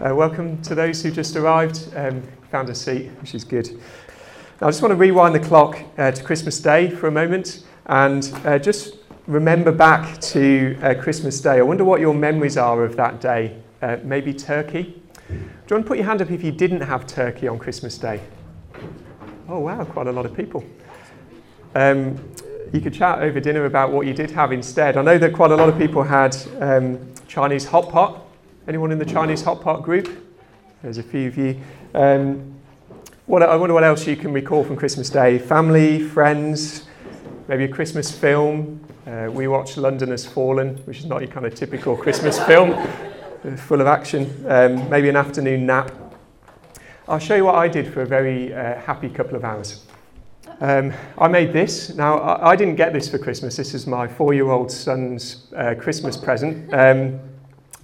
Uh, welcome to those who just arrived, um, found a seat, which is good. Now, I just want to rewind the clock uh, to Christmas Day for a moment and uh, just remember back to uh, Christmas Day. I wonder what your memories are of that day. Uh, maybe turkey. Do you want to put your hand up if you didn't have turkey on Christmas Day? Oh, wow, quite a lot of people. Um, you could chat over dinner about what you did have instead. I know that quite a lot of people had um, Chinese hot pot Anyone in the Chinese hot pot group? There's a few of you. Um, what, I wonder what else you can recall from Christmas Day. Family, friends, maybe a Christmas film. Uh, we watched London Has Fallen, which is not your kind of typical Christmas film, uh, full of action. Um, maybe an afternoon nap. I'll show you what I did for a very uh, happy couple of hours. Um, I made this. Now, I, I, didn't get this for Christmas. This is my four year old son's uh, Christmas present. Um,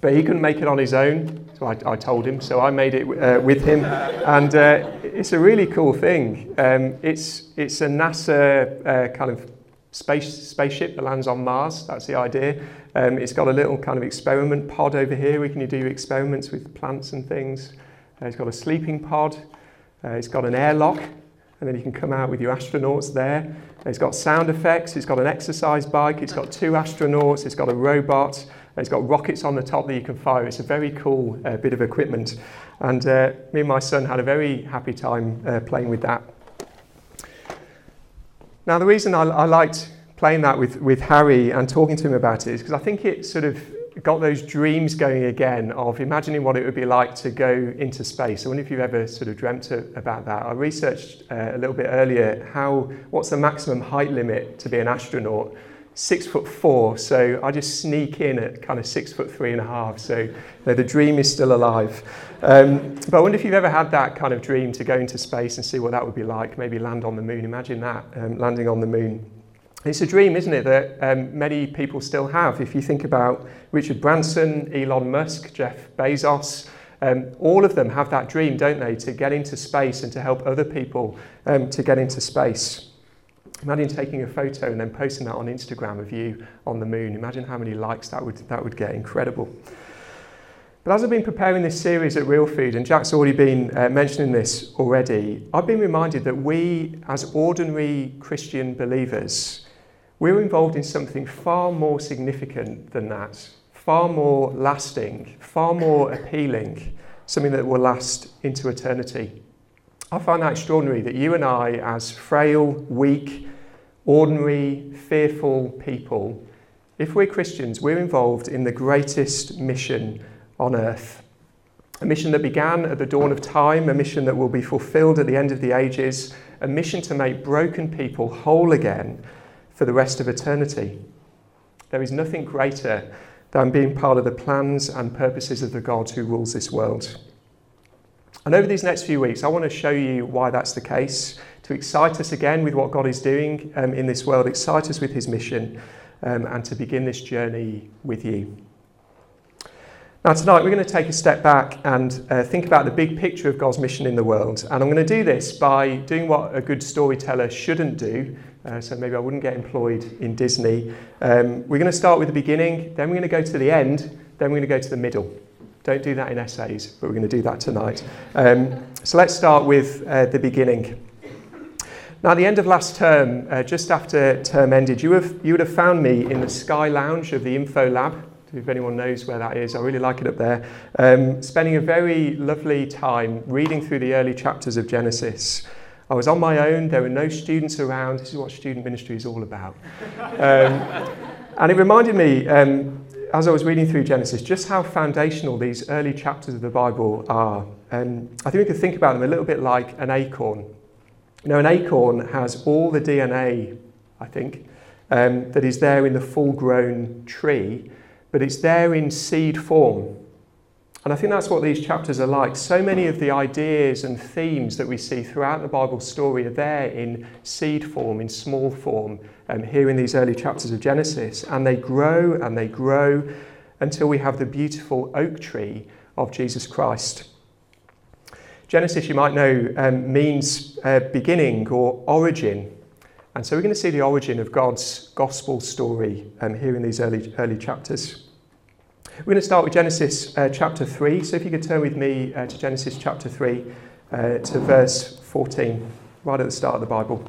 but he couldn't make it on his own. So I, I told him. So I made it uh, with him, and uh, it's a really cool thing. Um, it's it's a NASA uh, kind of space spaceship that lands on Mars. That's the idea. Um, it's got a little kind of experiment pod over here. We can do experiments with plants and things. Uh, it's got a sleeping pod. Uh, it's got an airlock, and then you can come out with your astronauts there. It's got sound effects. It's got an exercise bike. It's got two astronauts. It's got a robot. It's got rockets on the top that you can fire. It's a very cool uh, bit of equipment. And uh, me and my son had a very happy time uh, playing with that. Now, the reason I, I liked playing that with, with Harry and talking to him about it is because I think it sort of got those dreams going again of imagining what it would be like to go into space. I wonder if you've ever sort of dreamt about that. I researched uh, a little bit earlier how what's the maximum height limit to be an astronaut six foot four, so I just sneak in at kind of six foot three and a half. So you know, the dream is still alive. Um, but I wonder if you've ever had that kind of dream to go into space and see what that would be like, maybe land on the moon. Imagine that, um, landing on the moon. It's a dream, isn't it, that um, many people still have. If you think about Richard Branson, Elon Musk, Jeff Bezos, um, all of them have that dream, don't they, to get into space and to help other people um, to get into space. Imagine taking a photo and then posting that on Instagram of you on the moon. Imagine how many likes that would, that would get. Incredible. But as I've been preparing this series at Real Food, and Jack's already been uh, mentioning this already, I've been reminded that we, as ordinary Christian believers, we're involved in something far more significant than that, far more lasting, far more appealing, something that will last into eternity. I find that extraordinary that you and I, as frail, weak, ordinary, fearful people, if we're Christians, we're involved in the greatest mission on earth. A mission that began at the dawn of time, a mission that will be fulfilled at the end of the ages, a mission to make broken people whole again for the rest of eternity. There is nothing greater than being part of the plans and purposes of the God who rules this world. And over these next few weeks, I want to show you why that's the case, to excite us again with what God is doing um, in this world, excite us with his mission, um, and to begin this journey with you. Now, tonight we're going to take a step back and uh, think about the big picture of God's mission in the world. And I'm going to do this by doing what a good storyteller shouldn't do. Uh, so maybe I wouldn't get employed in Disney. Um, we're going to start with the beginning, then we're going to go to the end, then we're going to go to the middle. Don't do that in essays, but we're going to do that tonight. Um, so let's start with uh, the beginning. Now, at the end of last term, uh, just after term ended, you, have, you would have found me in the Sky Lounge of the Info Lab. If anyone knows where that is, I really like it up there. Um, spending a very lovely time reading through the early chapters of Genesis. I was on my own, there were no students around. This is what student ministry is all about. Um, and it reminded me, um, as I was reading through Genesis, just how foundational these early chapters of the Bible are. I think we could think about them a little bit like an acorn. You know, an acorn has all the DNA, I think, um, that is there in the full grown tree, but it's there in seed form. And I think that's what these chapters are like. So many of the ideas and themes that we see throughout the Bible story are there in seed form, in small form, um, here in these early chapters of Genesis. And they grow and they grow until we have the beautiful oak tree of Jesus Christ. Genesis, you might know, um, means uh, beginning or origin. And so we're going to see the origin of God's gospel story um, here in these early, early chapters. We're going to start with Genesis uh, chapter 3. So if you could turn with me uh, to Genesis chapter 3 uh, to verse 14, right at the start of the Bible.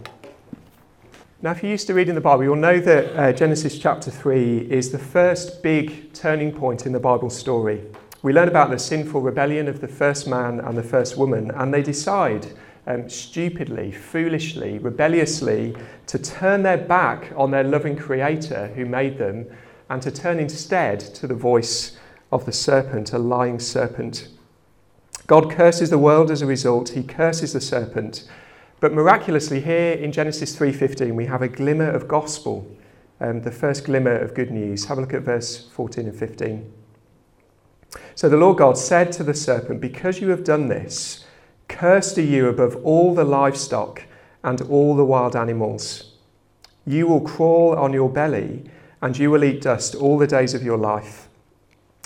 Now, if you're used to reading the Bible, you'll know that uh, Genesis chapter 3 is the first big turning point in the Bible story. We learn about the sinful rebellion of the first man and the first woman, and they decide um, stupidly, foolishly, rebelliously to turn their back on their loving Creator who made them and to turn instead to the voice of the serpent, a lying serpent. God curses the world as a result, he curses the serpent but miraculously, here in Genesis 3:15, we have a glimmer of gospel, um, the first glimmer of good news. Have a look at verse 14 and 15. So the Lord God said to the serpent, Because you have done this, cursed are you above all the livestock and all the wild animals. You will crawl on your belly, and you will eat dust all the days of your life.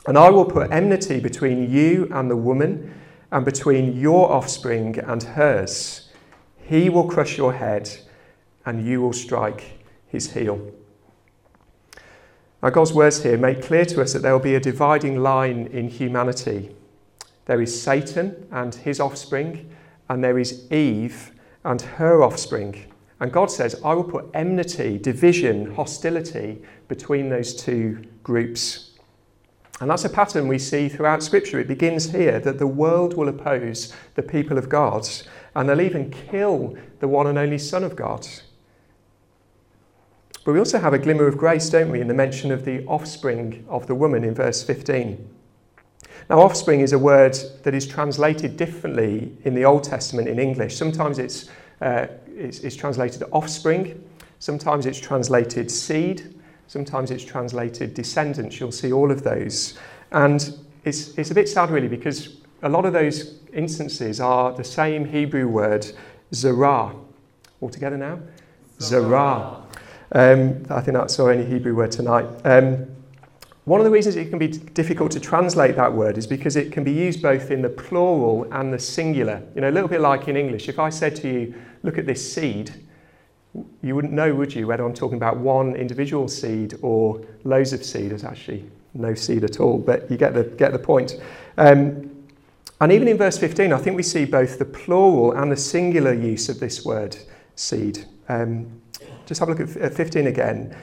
And I will put enmity between you and the woman, and between your offspring and hers. He will crush your head, and you will strike his heel. Now, God's words here make clear to us that there will be a dividing line in humanity. There is Satan and his offspring, and there is Eve and her offspring. And God says, I will put enmity, division, hostility between those two groups. And that's a pattern we see throughout Scripture. It begins here that the world will oppose the people of God, and they'll even kill the one and only Son of God. But we also have a glimmer of grace, don't we, in the mention of the offspring of the woman in verse 15. Now, offspring is a word that is translated differently in the Old Testament in English. Sometimes it's, uh, it's, it's translated offspring, sometimes it's translated seed, sometimes it's translated descendants. You'll see all of those. And it's, it's a bit sad, really, because a lot of those instances are the same Hebrew word, zerah. All together now? Zerah. Um, I think that's our only Hebrew word tonight. Um, one of the reasons it can be difficult to translate that word is because it can be used both in the plural and the singular. You know, a little bit like in English. If I said to you, look at this seed, you wouldn't know, would you, whether I'm talking about one individual seed or loads of seed. There's actually no seed at all, but you get the, get the point. Um, and even in verse 15, I think we see both the plural and the singular use of this word seed. Um, just have a look at 15 again.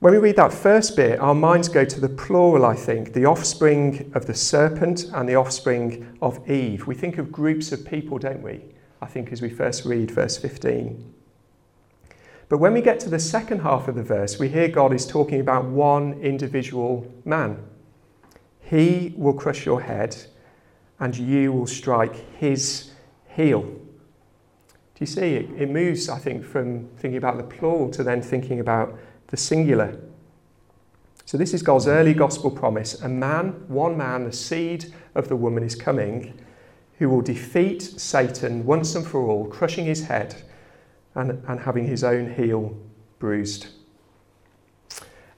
When we read that first bit, our minds go to the plural, I think, the offspring of the serpent and the offspring of Eve. We think of groups of people, don't we? I think as we first read verse 15. But when we get to the second half of the verse, we hear God is talking about one individual man. He will crush your head and you will strike his heel. Do you see? It, moves, I think, from thinking about the plural to then thinking about the singular. So, this is God's early gospel promise. A man, one man, the seed of the woman is coming, who will defeat Satan once and for all, crushing his head and, and having his own heel bruised.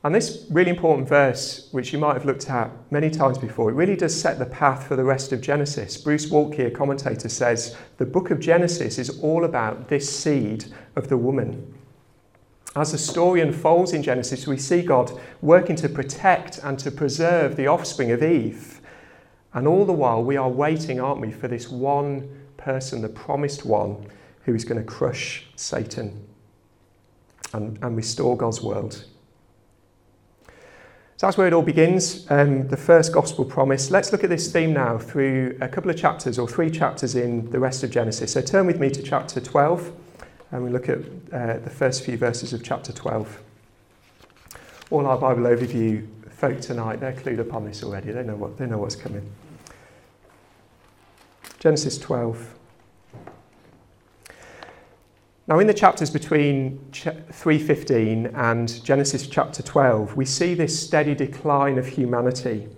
And this really important verse, which you might have looked at many times before, it really does set the path for the rest of Genesis. Bruce Waltke, a commentator, says the book of Genesis is all about this seed of the woman. As the story unfolds in Genesis, we see God working to protect and to preserve the offspring of Eve. And all the while, we are waiting, aren't we, for this one person, the promised one, who is going to crush Satan and, and restore God's world. So that's where it all begins, um, the first gospel promise. Let's look at this theme now through a couple of chapters or three chapters in the rest of Genesis. So turn with me to chapter 12 and we look at uh, the first few verses of chapter 12. All our Bible overview folk tonight, they're clued up on this already. They know, what, they know what's coming. Genesis 12. Now, in the chapters between 315 and Genesis chapter 12, we see this steady decline of humanity.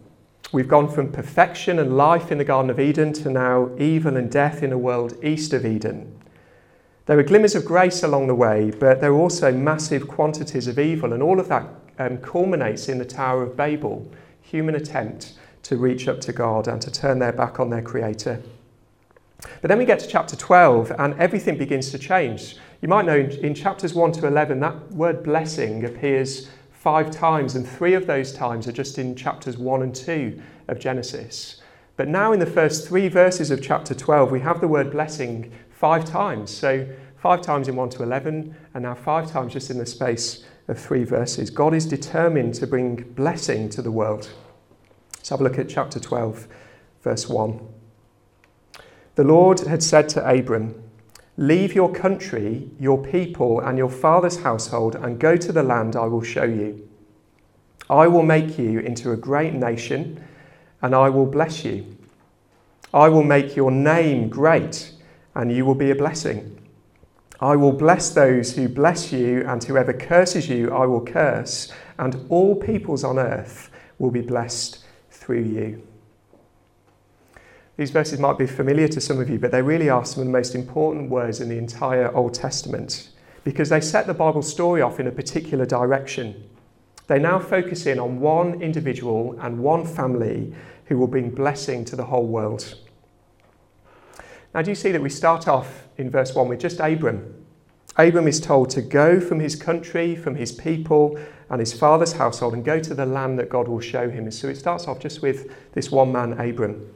We've gone from perfection and life in the Garden of Eden to now evil and death in a world east of Eden. There were glimmers of grace along the way, but there were also massive quantities of evil, and all of that um, culminates in the Tower of Babel, human attempt to reach up to God and to turn their back on their Creator. But then we get to chapter 12 and everything begins to change. You might know in, in chapters 1 to 11, that word blessing appears five times, and three of those times are just in chapters 1 and 2 of Genesis. But now, in the first three verses of chapter 12, we have the word blessing five times. So, five times in 1 to 11, and now five times just in the space of three verses. God is determined to bring blessing to the world. Let's have a look at chapter 12, verse 1. The Lord had said to Abram, Leave your country, your people, and your father's household, and go to the land I will show you. I will make you into a great nation, and I will bless you. I will make your name great, and you will be a blessing. I will bless those who bless you, and whoever curses you, I will curse, and all peoples on earth will be blessed through you. These verses might be familiar to some of you, but they really are some of the most important words in the entire Old Testament because they set the Bible story off in a particular direction. They now focus in on one individual and one family who will bring blessing to the whole world. Now, do you see that we start off in verse 1 with just Abram? Abram is told to go from his country, from his people, and his father's household and go to the land that God will show him. So it starts off just with this one man, Abram.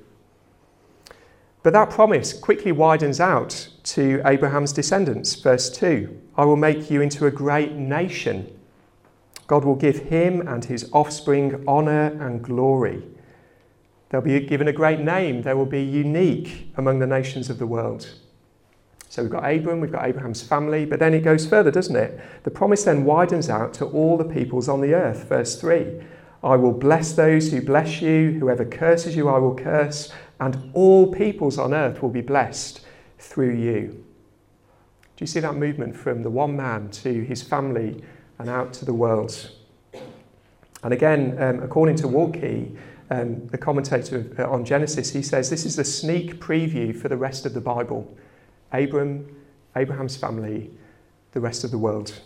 But that promise quickly widens out to Abraham's descendants. Verse 2 I will make you into a great nation. God will give him and his offspring honour and glory. They'll be given a great name. They will be unique among the nations of the world. So we've got Abram, we've got Abraham's family, but then it goes further, doesn't it? The promise then widens out to all the peoples on the earth. Verse 3 I will bless those who bless you, whoever curses you, I will curse, and all peoples on earth will be blessed through you. Do you see that movement from the one man to his family and out to the world? And again, um, according to Waltke, um, the commentator on Genesis, he says this is a sneak preview for the rest of the Bible. Abram, Abraham's family, the rest of the world.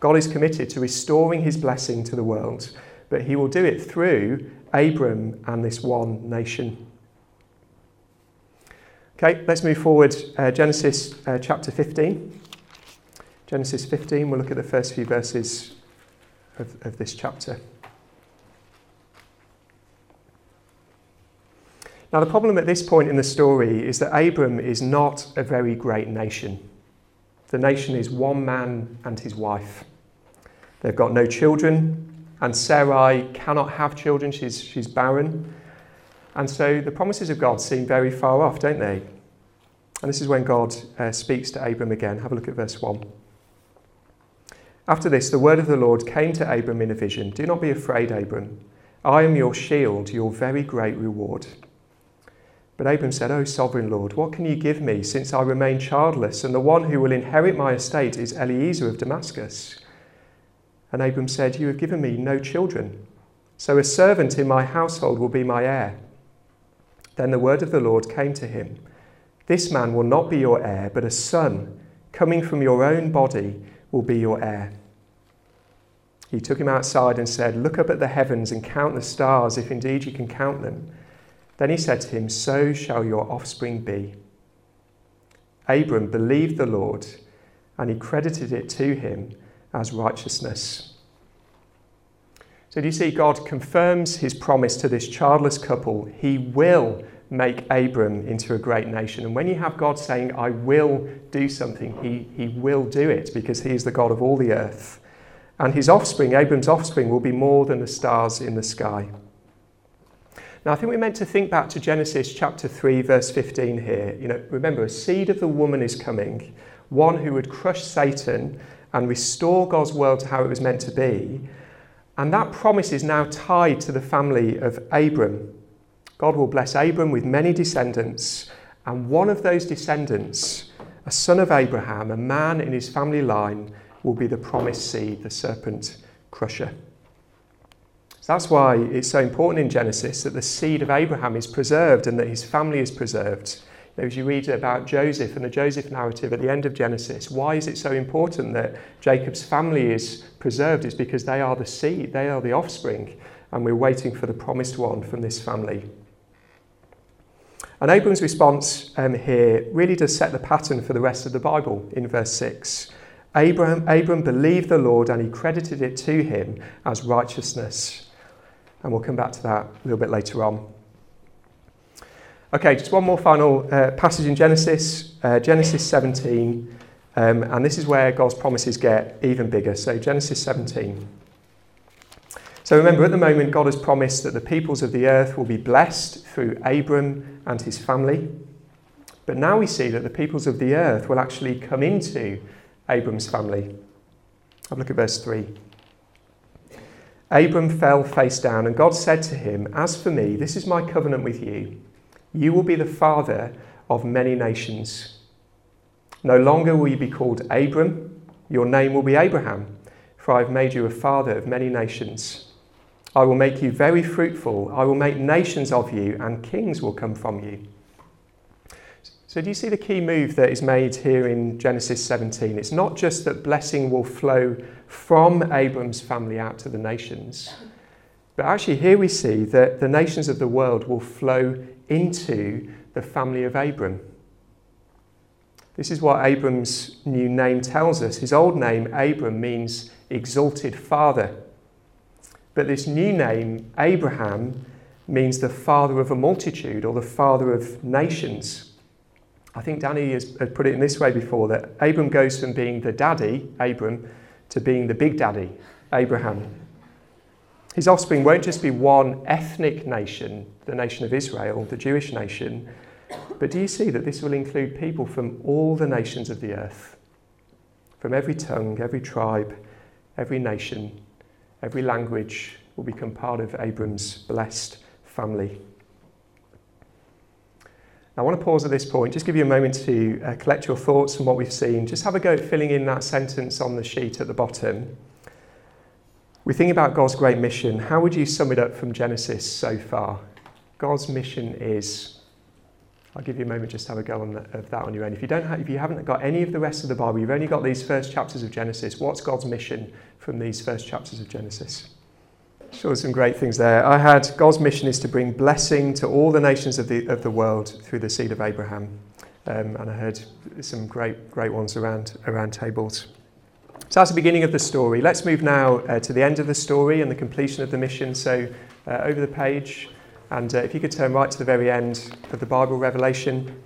God is committed to restoring his blessing to the world, but he will do it through Abram and this one nation. Okay, let's move forward. Uh, Genesis uh, chapter 15. Genesis 15, we'll look at the first few verses of, of this chapter. Now, the problem at this point in the story is that Abram is not a very great nation. The nation is one man and his wife. They've got no children, and Sarai cannot have children, she's, she's barren. And so the promises of God seem very far off, don't they? And this is when God uh, speaks to Abram again. Have a look at verse 1. After this, the word of the Lord came to Abram in a vision Do not be afraid, Abram. I am your shield, your very great reward. But Abram said, O sovereign Lord, what can you give me since I remain childless, and the one who will inherit my estate is Eliezer of Damascus? And Abram said, You have given me no children, so a servant in my household will be my heir. Then the word of the Lord came to him This man will not be your heir, but a son coming from your own body will be your heir. He took him outside and said, Look up at the heavens and count the stars, if indeed you can count them. Then he said to him, So shall your offspring be. Abram believed the Lord, and he credited it to him as righteousness. So, do you see, God confirms his promise to this childless couple. He will make Abram into a great nation. And when you have God saying, I will do something, he, he will do it because he is the God of all the earth. And his offspring, Abram's offspring, will be more than the stars in the sky. Now, I think we're meant to think back to Genesis chapter 3, verse 15 here. You know, remember, a seed of the woman is coming, one who would crush Satan and restore God's world to how it was meant to be. And that promise is now tied to the family of Abram. God will bless Abram with many descendants, and one of those descendants, a son of Abraham, a man in his family line, will be the promised seed, the serpent crusher. That's why it's so important in Genesis that the seed of Abraham is preserved and that his family is preserved as you read about Joseph and the Joseph narrative at the end of Genesis, why is it so important that Jacob's family is preserved? It's because they are the seed, they are the offspring, and we're waiting for the promised one from this family. And Abram's response um, here really does set the pattern for the rest of the Bible in verse 6. Abraham, Abram believed the Lord and he credited it to him as righteousness. And we'll come back to that a little bit later on. Okay, just one more final uh, passage in Genesis, uh, Genesis 17. Um, and this is where God's promises get even bigger. So, Genesis 17. So, remember, at the moment, God has promised that the peoples of the earth will be blessed through Abram and his family. But now we see that the peoples of the earth will actually come into Abram's family. Have a look at verse 3. Abram fell face down, and God said to him, As for me, this is my covenant with you. You will be the father of many nations. No longer will you be called Abram, your name will be Abraham, for I have made you a father of many nations. I will make you very fruitful, I will make nations of you, and kings will come from you. So, do you see the key move that is made here in Genesis 17? It's not just that blessing will flow from Abram's family out to the nations, but actually, here we see that the nations of the world will flow into the family of Abram. This is what Abram's new name tells us. His old name, Abram, means exalted father. But this new name, Abraham, means the father of a multitude or the father of nations. I think Danny has, put it in this way before that Abram goes from being the daddy, Abram, to being the big daddy, Abraham. His offspring won't just be one ethnic nation, the nation of Israel, the Jewish nation, but do you see that this will include people from all the nations of the earth? From every tongue, every tribe, every nation, every language will become part of Abram's blessed family. I want to pause at this point, just give you a moment to uh, collect your thoughts from what we've seen. Just have a go at filling in that sentence on the sheet at the bottom. We think about God's great mission. How would you sum it up from Genesis so far? God's mission is. I'll give you a moment just to have a go on the, of that on your own. If you, don't if you haven't got any of the rest of the Bible, you've only got these first chapters of Genesis. What's God's mission from these first chapters of Genesis? Sure, some great things there. I had God's mission is to bring blessing to all the nations of the, of the world through the seed of Abraham. Um, and I heard some great, great ones around, around tables. So that's the beginning of the story. Let's move now uh, to the end of the story and the completion of the mission. So uh, over the page, and uh, if you could turn right to the very end of the Bible, Revelation,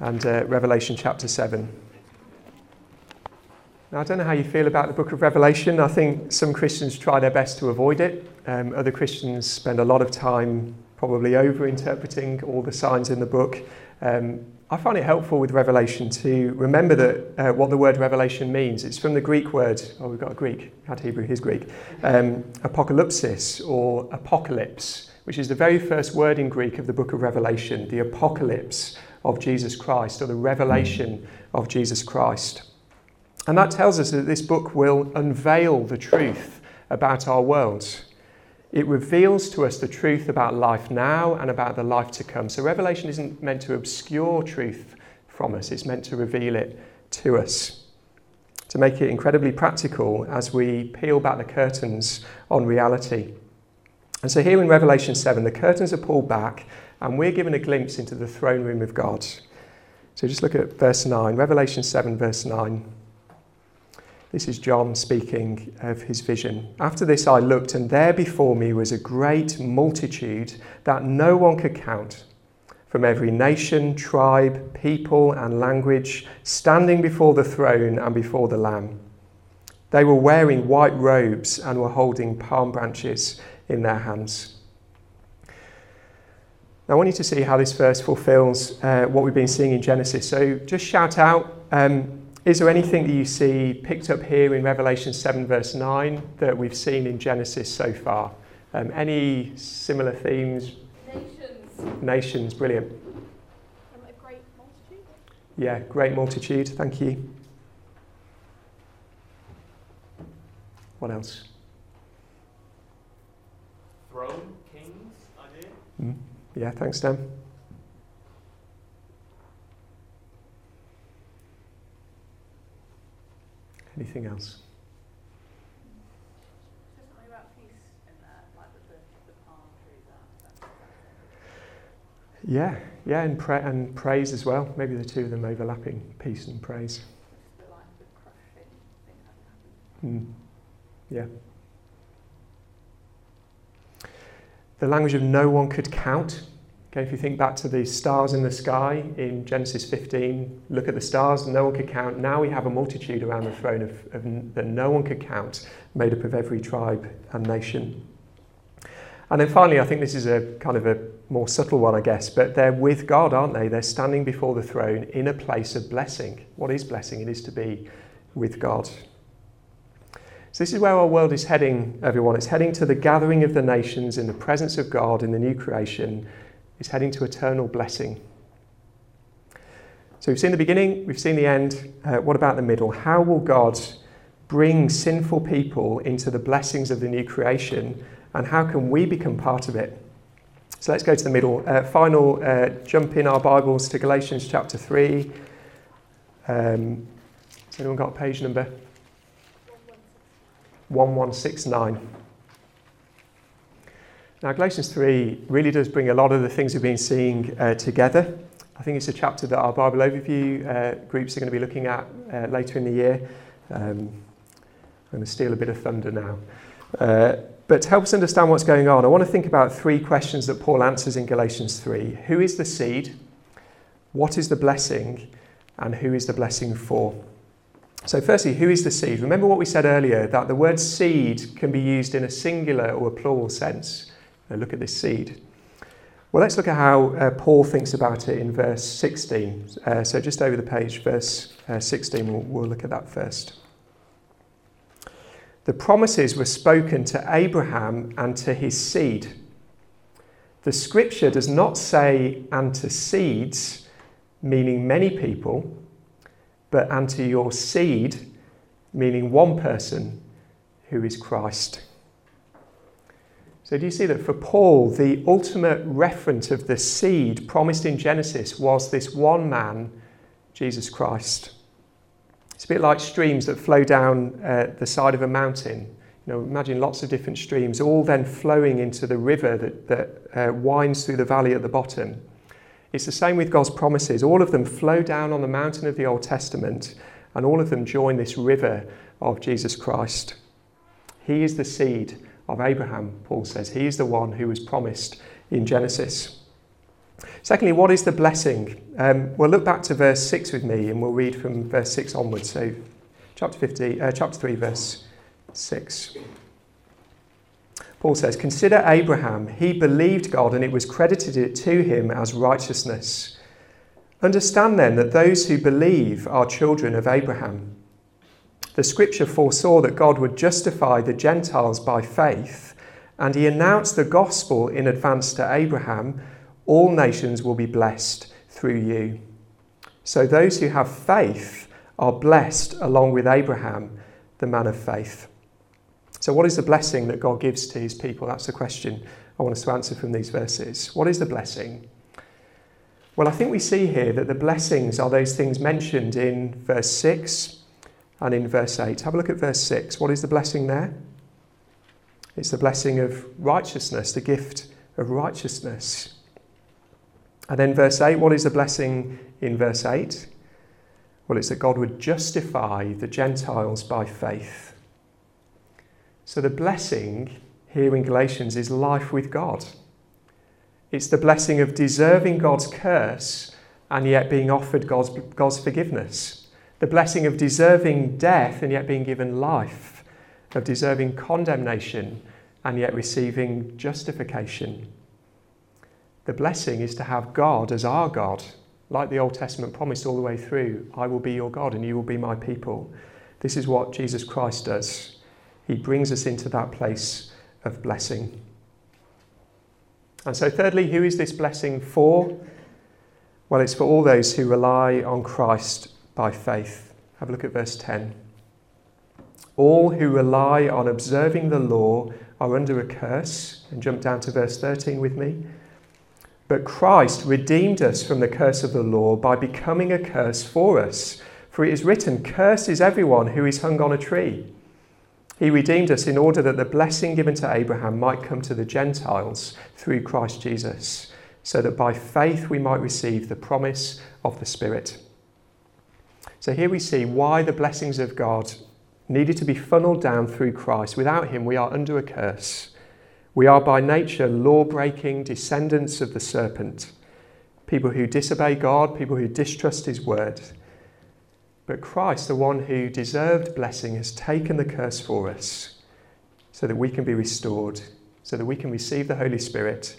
and uh, Revelation chapter 7. Now, I don't know how you feel about the book of Revelation. I think some Christians try their best to avoid it. Um, other Christians spend a lot of time probably over interpreting all the signs in the book. Um, I find it helpful with Revelation to remember that uh, what the word revelation means. It's from the Greek word, oh, we've got a Greek, had Hebrew, here's Greek, um, apocalypsis or apocalypse, which is the very first word in Greek of the book of Revelation, the apocalypse of Jesus Christ or the revelation of Jesus Christ. And that tells us that this book will unveil the truth about our world. It reveals to us the truth about life now and about the life to come. So, Revelation isn't meant to obscure truth from us, it's meant to reveal it to us, to make it incredibly practical as we peel back the curtains on reality. And so, here in Revelation 7, the curtains are pulled back and we're given a glimpse into the throne room of God. So, just look at verse 9, Revelation 7, verse 9. This is John speaking of his vision. After this, I looked, and there before me was a great multitude that no one could count from every nation, tribe, people, and language, standing before the throne and before the Lamb. They were wearing white robes and were holding palm branches in their hands. Now, I want you to see how this verse fulfills uh, what we've been seeing in Genesis. So just shout out. Um, is there anything that you see picked up here in Revelation 7, verse 9, that we've seen in Genesis so far? Um, any similar themes? Nations. Nations, brilliant. Um, a great multitude. Yeah, great multitude, thank you. What else? Throne, kings, idea. Mm. Yeah, thanks, Dan. Anything else? Just something about peace in there, like the, the, the palm tree else? Yeah, yeah, and, pra- and praise as well. Maybe the two of them overlapping, peace and praise. Mm. Yeah. The language of no one could count. Okay, if you think back to the stars in the sky in Genesis 15, look at the stars, no one could count. Now we have a multitude around the throne of, of that no one could count, made up of every tribe and nation. And then finally, I think this is a kind of a more subtle one, I guess, but they're with God, aren't they? They're standing before the throne in a place of blessing. What is blessing? It is to be with God. So, this is where our world is heading, everyone. It's heading to the gathering of the nations in the presence of God in the new creation. It's heading to eternal blessing. So, we've seen the beginning, we've seen the end. Uh, what about the middle? How will God bring sinful people into the blessings of the new creation? and how can we become part of it? So let's go to the middle. Uh, final uh, jump in our Bibles to Galatians chapter 3. Um, has anyone got a page number? 1169. Now, Galatians 3 really does bring a lot of the things we've been seeing uh, together. I think it's a chapter that our Bible overview uh, groups are going to be looking at uh, later in the year. Um, I'm going to steal a bit of thunder now. Uh, but to help us understand what's going on, I want to think about three questions that Paul answers in Galatians 3. Who is the seed? What is the blessing? And who is the blessing for? So, firstly, who is the seed? Remember what we said earlier that the word seed can be used in a singular or a plural sense. Now look at this seed. Well, let's look at how uh, Paul thinks about it in verse 16. Uh, so, just over the page, verse uh, 16, we'll, we'll look at that first. The promises were spoken to Abraham and to his seed. The scripture does not say, and to seeds, meaning many people, but and to your seed, meaning one person, who is Christ. So, do you see that for Paul, the ultimate referent of the seed promised in Genesis was this one man, Jesus Christ? It's a bit like streams that flow down uh, the side of a mountain. You know, imagine lots of different streams, all then flowing into the river that, that uh, winds through the valley at the bottom. It's the same with God's promises. All of them flow down on the mountain of the Old Testament, and all of them join this river of Jesus Christ. He is the seed of Abraham, Paul says. He is the one who was promised in Genesis. Secondly, what is the blessing? Um, we'll look back to verse 6 with me and we'll read from verse 6 onwards. So, chapter, 50, uh, chapter 3, verse 6. Paul says, Consider Abraham. He believed God and it was credited to him as righteousness. Understand then that those who believe are children of Abraham. The scripture foresaw that God would justify the Gentiles by faith, and he announced the gospel in advance to Abraham all nations will be blessed through you. So those who have faith are blessed along with Abraham, the man of faith. So, what is the blessing that God gives to his people? That's the question I want us to answer from these verses. What is the blessing? Well, I think we see here that the blessings are those things mentioned in verse 6 and in verse 8. Have a look at verse 6. What is the blessing there? It's the blessing of righteousness, the gift of righteousness. And then verse 8, what is the blessing in verse 8? Well, it's that God would justify the Gentiles by faith. So the blessing here in Galatians is life with God. It's the blessing of deserving God's curse and yet being offered God's, God's forgiveness. The blessing of deserving death and yet being given life. Of deserving condemnation and yet receiving justification. The blessing is to have God as our God, like the Old Testament promised all the way through I will be your God and you will be my people. This is what Jesus Christ does. He brings us into that place of blessing. And so, thirdly, who is this blessing for? Well, it's for all those who rely on Christ by faith. Have a look at verse 10. All who rely on observing the law are under a curse. And jump down to verse 13 with me. But Christ redeemed us from the curse of the law by becoming a curse for us. For it is written, Cursed is everyone who is hung on a tree. He redeemed us in order that the blessing given to Abraham might come to the Gentiles through Christ Jesus, so that by faith we might receive the promise of the Spirit. So here we see why the blessings of God needed to be funneled down through Christ. Without him, we are under a curse. We are by nature law breaking descendants of the serpent, people who disobey God, people who distrust his word. But Christ, the one who deserved blessing, has taken the curse for us so that we can be restored, so that we can receive the Holy Spirit,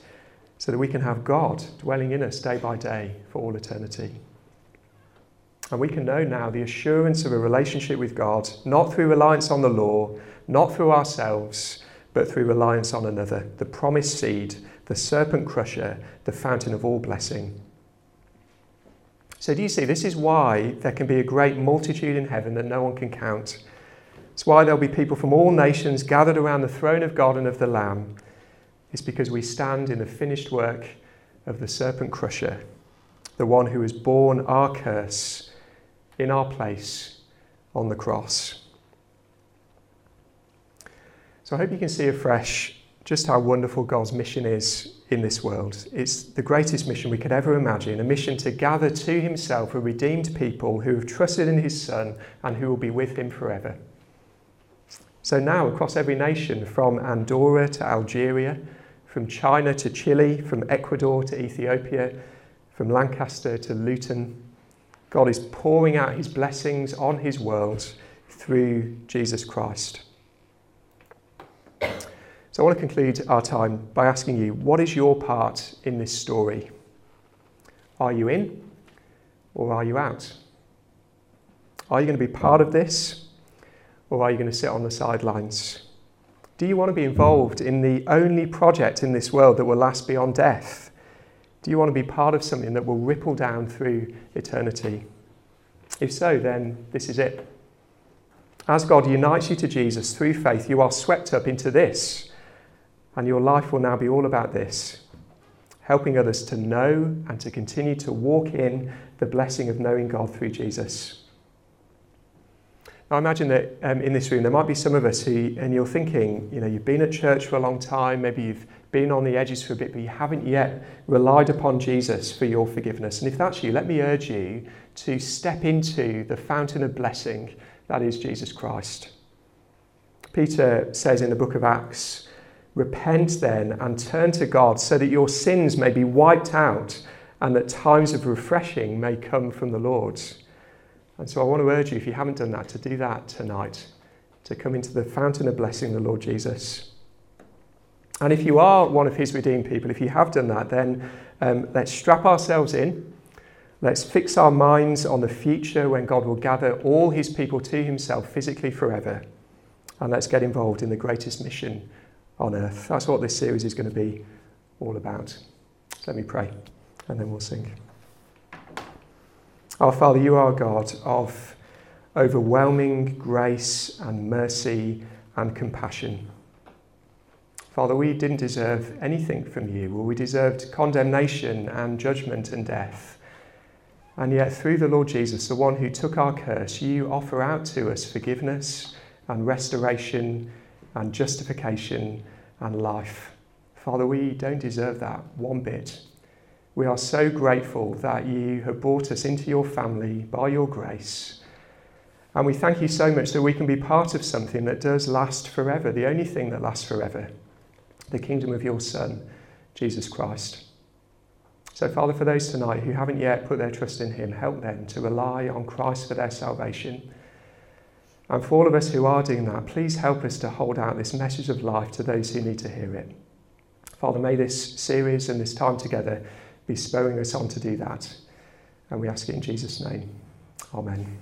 so that we can have God dwelling in us day by day for all eternity. And we can know now the assurance of a relationship with God, not through reliance on the law, not through ourselves, but through reliance on another, the promised seed, the serpent crusher, the fountain of all blessing. So, do you see, this is why there can be a great multitude in heaven that no one can count. It's why there'll be people from all nations gathered around the throne of God and of the Lamb. It's because we stand in the finished work of the serpent crusher, the one who has borne our curse in our place on the cross. So I hope you can see afresh just how wonderful God's mission is in this world. It's the greatest mission we could ever imagine a mission to gather to Himself a redeemed people who have trusted in His Son and who will be with Him forever. So now, across every nation, from Andorra to Algeria, from China to Chile, from Ecuador to Ethiopia, from Lancaster to Luton, God is pouring out his blessings on his world through Jesus Christ. So I want to conclude our time by asking you what is your part in this story? Are you in or are you out? Are you going to be part of this or are you going to sit on the sidelines? Do you want to be involved in the only project in this world that will last beyond death? Do you want to be part of something that will ripple down through eternity? If so, then this is it. As God unites you to Jesus through faith, you are swept up into this, and your life will now be all about this helping others to know and to continue to walk in the blessing of knowing God through Jesus. Now, I imagine that um, in this room there might be some of us who, and you're thinking, you know, you've been at church for a long time, maybe you've been on the edges for a bit, but you haven't yet relied upon Jesus for your forgiveness. And if that's you, let me urge you to step into the fountain of blessing that is Jesus Christ. Peter says in the book of Acts, Repent then and turn to God so that your sins may be wiped out and that times of refreshing may come from the Lord. And so I want to urge you, if you haven't done that, to do that tonight, to come into the fountain of blessing, the Lord Jesus. And if you are one of his redeemed people, if you have done that, then um, let's strap ourselves in. Let's fix our minds on the future when God will gather all his people to himself physically forever. And let's get involved in the greatest mission on earth. That's what this series is going to be all about. Let me pray, and then we'll sing. Our Father, you are God of overwhelming grace and mercy and compassion. Father, we didn't deserve anything from you. We deserved condemnation and judgment and death. And yet, through the Lord Jesus, the one who took our curse, you offer out to us forgiveness and restoration and justification and life. Father, we don't deserve that one bit. We are so grateful that you have brought us into your family by your grace. And we thank you so much that we can be part of something that does last forever, the only thing that lasts forever the kingdom of your Son, Jesus Christ. So, Father, for those tonight who haven't yet put their trust in Him, help them to rely on Christ for their salvation. And for all of us who are doing that, please help us to hold out this message of life to those who need to hear it. Father, may this series and this time together be spurring us on to do that. And we ask it in Jesus' name. Amen.